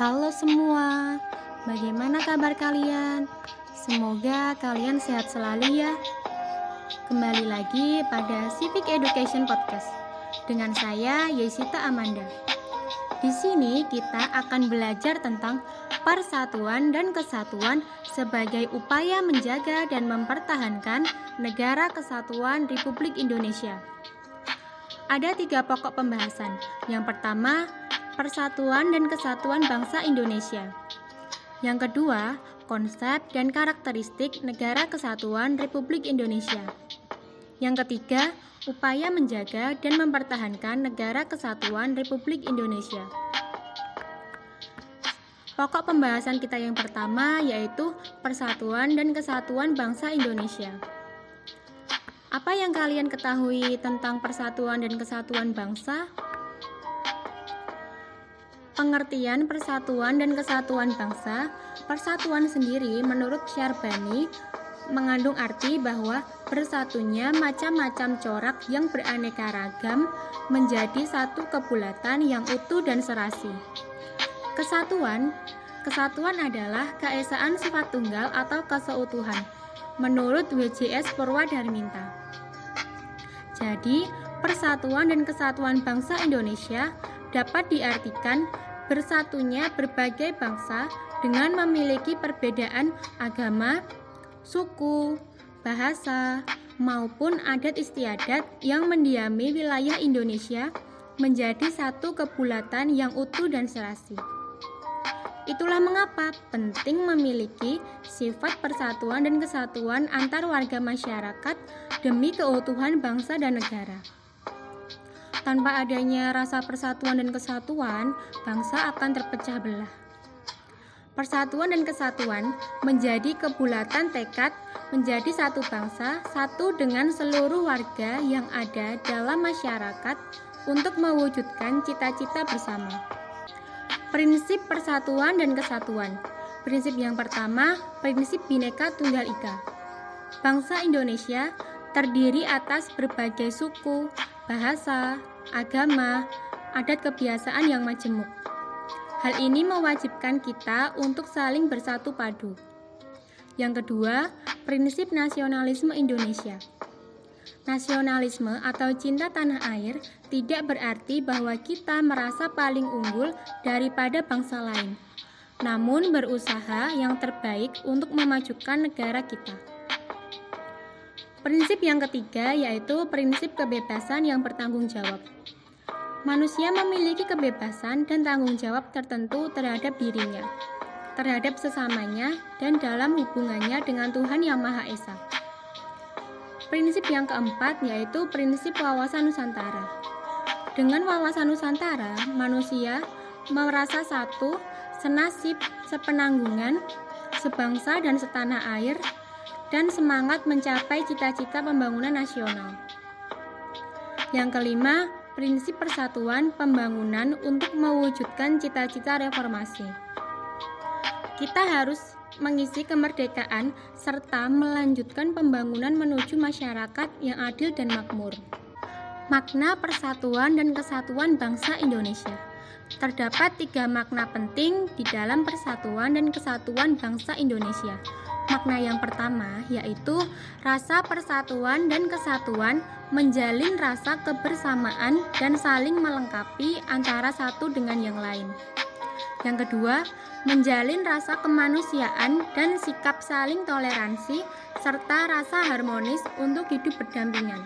Halo semua, bagaimana kabar kalian? Semoga kalian sehat selalu ya. Kembali lagi pada Civic Education Podcast dengan saya Yesita Amanda. Di sini kita akan belajar tentang persatuan dan kesatuan sebagai upaya menjaga dan mempertahankan negara kesatuan Republik Indonesia. Ada tiga pokok pembahasan. Yang pertama, persatuan dan kesatuan bangsa Indonesia. Yang kedua, konsep dan karakteristik negara kesatuan Republik Indonesia. Yang ketiga, upaya menjaga dan mempertahankan negara kesatuan Republik Indonesia. Pokok pembahasan kita yang pertama yaitu persatuan dan kesatuan bangsa Indonesia. Apa yang kalian ketahui tentang persatuan dan kesatuan bangsa? Pengertian persatuan dan kesatuan bangsa, persatuan sendiri menurut Syarbani mengandung arti bahwa bersatunya macam-macam corak yang beraneka ragam menjadi satu kebulatan yang utuh dan serasi. Kesatuan Kesatuan adalah keesaan sifat tunggal atau keseutuhan menurut WJS Purwadarminta. Jadi, persatuan dan kesatuan bangsa Indonesia dapat diartikan bersatunya berbagai bangsa dengan memiliki perbedaan agama, suku, bahasa, maupun adat istiadat yang mendiami wilayah Indonesia menjadi satu kebulatan yang utuh dan serasi. Itulah mengapa penting memiliki sifat persatuan dan kesatuan antar warga masyarakat demi keutuhan bangsa dan negara. Tanpa adanya rasa persatuan dan kesatuan, bangsa akan terpecah belah. Persatuan dan kesatuan menjadi kebulatan tekad menjadi satu bangsa, satu dengan seluruh warga yang ada dalam masyarakat untuk mewujudkan cita-cita bersama. Prinsip persatuan dan kesatuan. Prinsip yang pertama, prinsip Bhinneka Tunggal Ika. Bangsa Indonesia terdiri atas berbagai suku, bahasa, agama, adat kebiasaan yang majemuk. Hal ini mewajibkan kita untuk saling bersatu padu. Yang kedua, prinsip nasionalisme Indonesia. Nasionalisme atau cinta tanah air tidak berarti bahwa kita merasa paling unggul daripada bangsa lain, namun berusaha yang terbaik untuk memajukan negara kita. Prinsip yang ketiga yaitu prinsip kebebasan yang bertanggung jawab. Manusia memiliki kebebasan dan tanggung jawab tertentu terhadap dirinya, terhadap sesamanya, dan dalam hubungannya dengan Tuhan Yang Maha Esa. Prinsip yang keempat yaitu prinsip wawasan Nusantara. Dengan wawasan Nusantara, manusia merasa satu, senasib, sepenanggungan, sebangsa dan setanah air, dan semangat mencapai cita-cita pembangunan nasional. Yang kelima, prinsip persatuan pembangunan untuk mewujudkan cita-cita reformasi. Kita harus mengisi kemerdekaan, serta melanjutkan pembangunan menuju masyarakat yang adil dan makmur. Makna persatuan dan kesatuan bangsa Indonesia Terdapat tiga makna penting di dalam persatuan dan kesatuan bangsa Indonesia. Makna yang pertama yaitu rasa persatuan dan kesatuan menjalin rasa kebersamaan dan saling melengkapi antara satu dengan yang lain. Yang kedua, menjalin rasa kemanusiaan dan sikap saling toleransi serta rasa harmonis untuk hidup berdampingan.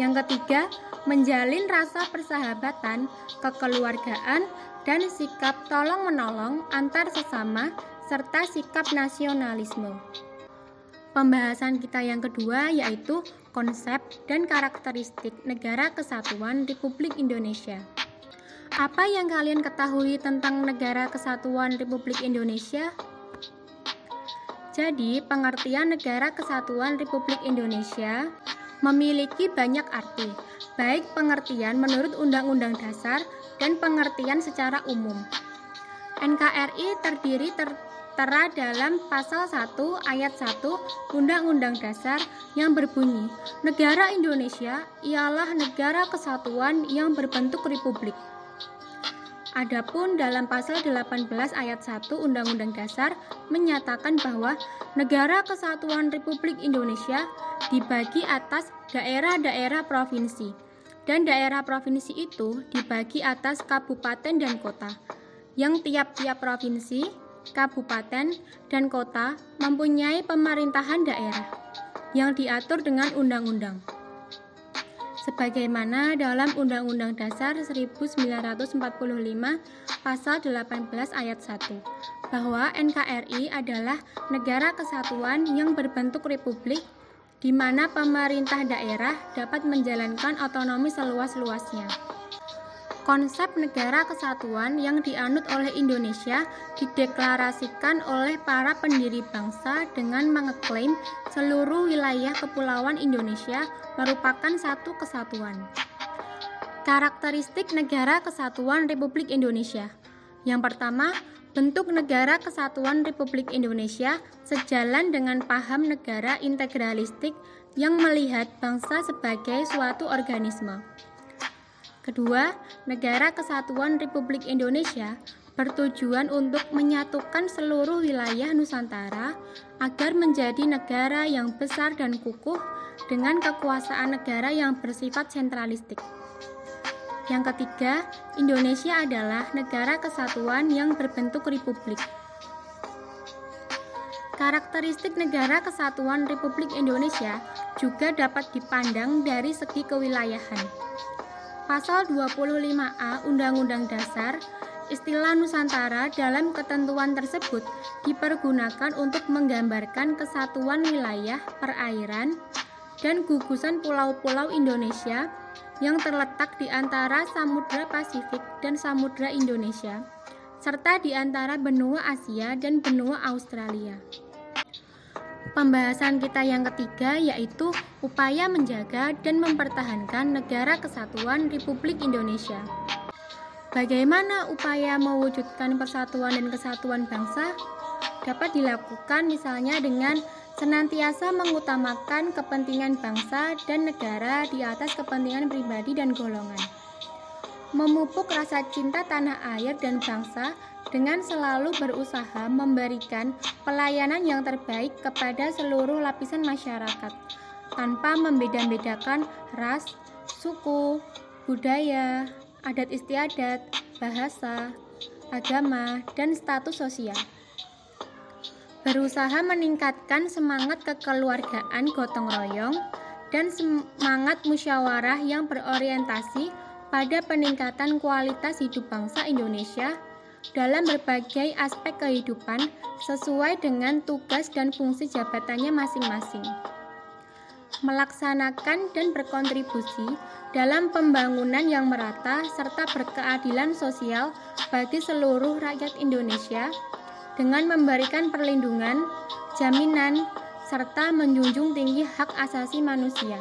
Yang ketiga, menjalin rasa persahabatan, kekeluargaan, dan sikap tolong-menolong antar sesama serta sikap nasionalisme. Pembahasan kita yang kedua yaitu konsep dan karakteristik negara kesatuan Republik Indonesia. Apa yang kalian ketahui tentang Negara Kesatuan Republik Indonesia? Jadi, pengertian Negara Kesatuan Republik Indonesia memiliki banyak arti, baik pengertian menurut Undang-Undang Dasar dan pengertian secara umum. NKRI terdiri tertera dalam pasal 1 ayat 1 Undang-Undang Dasar yang berbunyi, Negara Indonesia ialah negara kesatuan yang berbentuk republik. Adapun dalam pasal 18 ayat 1 Undang-Undang Dasar menyatakan bahwa negara kesatuan Republik Indonesia dibagi atas daerah-daerah provinsi dan daerah provinsi itu dibagi atas kabupaten dan kota yang tiap-tiap provinsi, kabupaten, dan kota mempunyai pemerintahan daerah yang diatur dengan undang-undang sebagaimana dalam Undang-Undang Dasar 1945 pasal 18 ayat 1 bahwa NKRI adalah negara kesatuan yang berbentuk republik di mana pemerintah daerah dapat menjalankan otonomi seluas-luasnya. Konsep negara kesatuan yang dianut oleh Indonesia dideklarasikan oleh para pendiri bangsa dengan mengeklaim seluruh wilayah kepulauan Indonesia merupakan satu kesatuan. Karakteristik negara kesatuan Republik Indonesia. Yang pertama, bentuk negara kesatuan Republik Indonesia sejalan dengan paham negara integralistik yang melihat bangsa sebagai suatu organisme. Kedua, negara kesatuan Republik Indonesia bertujuan untuk menyatukan seluruh wilayah Nusantara agar menjadi negara yang besar dan kukuh dengan kekuasaan negara yang bersifat sentralistik. Yang ketiga, Indonesia adalah negara kesatuan yang berbentuk republik. Karakteristik negara kesatuan Republik Indonesia juga dapat dipandang dari segi kewilayahan. Pasal 25A Undang-Undang Dasar, istilah Nusantara dalam ketentuan tersebut dipergunakan untuk menggambarkan kesatuan wilayah perairan dan gugusan pulau-pulau Indonesia yang terletak di antara Samudra Pasifik dan Samudra Indonesia, serta di antara benua Asia dan benua Australia. Pembahasan kita yang ketiga yaitu upaya menjaga dan mempertahankan negara kesatuan Republik Indonesia. Bagaimana upaya mewujudkan persatuan dan kesatuan bangsa? Dapat dilakukan misalnya dengan senantiasa mengutamakan kepentingan bangsa dan negara di atas kepentingan pribadi dan golongan. Memupuk rasa cinta tanah air dan bangsa dengan selalu berusaha memberikan pelayanan yang terbaik kepada seluruh lapisan masyarakat tanpa membeda-bedakan ras, suku, budaya, adat istiadat, bahasa, agama, dan status sosial. Berusaha meningkatkan semangat kekeluargaan gotong royong dan semangat musyawarah yang berorientasi pada peningkatan kualitas hidup bangsa Indonesia dalam berbagai aspek kehidupan sesuai dengan tugas dan fungsi jabatannya masing-masing. Melaksanakan dan berkontribusi dalam pembangunan yang merata serta berkeadilan sosial bagi seluruh rakyat Indonesia dengan memberikan perlindungan, jaminan, serta menjunjung tinggi hak asasi manusia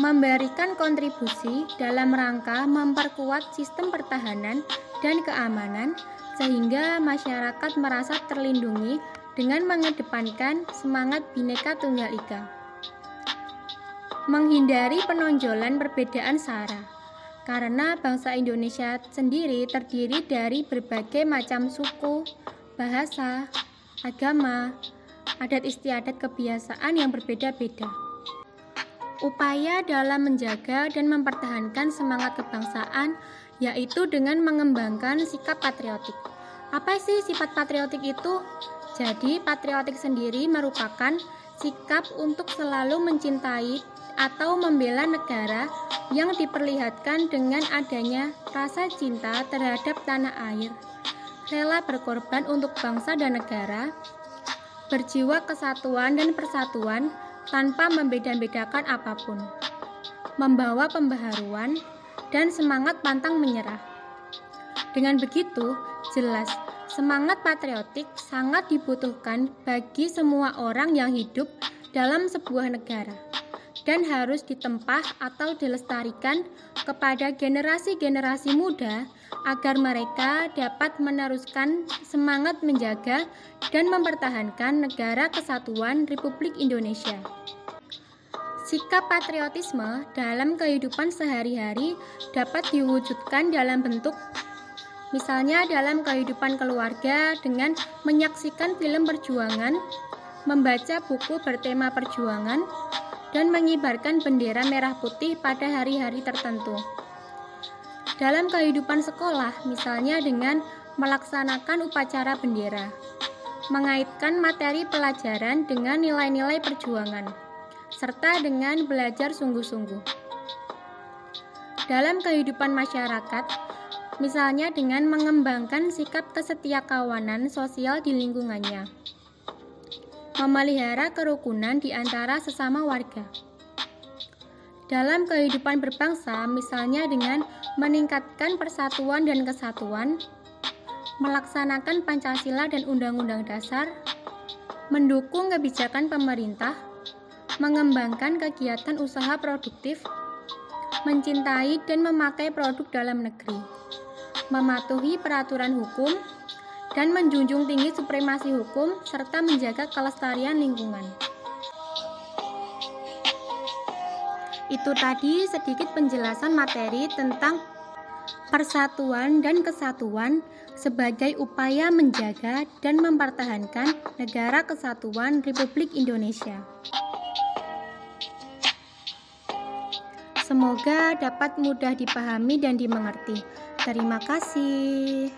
memberikan kontribusi dalam rangka memperkuat sistem pertahanan dan keamanan sehingga masyarakat merasa terlindungi dengan mengedepankan semangat Bhinneka Tunggal Ika. Menghindari penonjolan perbedaan sara karena bangsa Indonesia sendiri terdiri dari berbagai macam suku, bahasa, agama, adat istiadat kebiasaan yang berbeda-beda. Upaya dalam menjaga dan mempertahankan semangat kebangsaan yaitu dengan mengembangkan sikap patriotik. Apa sih sifat patriotik itu? Jadi, patriotik sendiri merupakan sikap untuk selalu mencintai atau membela negara yang diperlihatkan dengan adanya rasa cinta terhadap tanah air, rela berkorban untuk bangsa dan negara, berjiwa kesatuan dan persatuan tanpa membeda-bedakan apa pun, membawa pembaharuan dan semangat pantang menyerah. Dengan begitu, jelas semangat patriotik sangat dibutuhkan bagi semua orang yang hidup dalam sebuah negara dan harus ditempah atau dilestarikan kepada generasi-generasi muda agar mereka dapat meneruskan semangat menjaga dan mempertahankan negara kesatuan Republik Indonesia. Sikap patriotisme dalam kehidupan sehari-hari dapat diwujudkan dalam bentuk misalnya dalam kehidupan keluarga dengan menyaksikan film perjuangan, membaca buku bertema perjuangan, dan mengibarkan bendera merah putih pada hari-hari tertentu. Dalam kehidupan sekolah, misalnya dengan melaksanakan upacara bendera, mengaitkan materi pelajaran dengan nilai-nilai perjuangan serta dengan belajar sungguh-sungguh. Dalam kehidupan masyarakat, misalnya dengan mengembangkan sikap kesetiakawanan sosial di lingkungannya, memelihara kerukunan di antara sesama warga. Dalam kehidupan berbangsa, misalnya dengan meningkatkan persatuan dan kesatuan, melaksanakan Pancasila dan Undang-Undang Dasar, mendukung kebijakan pemerintah, mengembangkan kegiatan usaha produktif, mencintai dan memakai produk dalam negeri, mematuhi peraturan hukum, dan menjunjung tinggi supremasi hukum serta menjaga kelestarian lingkungan. Itu tadi sedikit penjelasan materi tentang persatuan dan kesatuan sebagai upaya menjaga dan mempertahankan negara kesatuan Republik Indonesia. Semoga dapat mudah dipahami dan dimengerti. Terima kasih.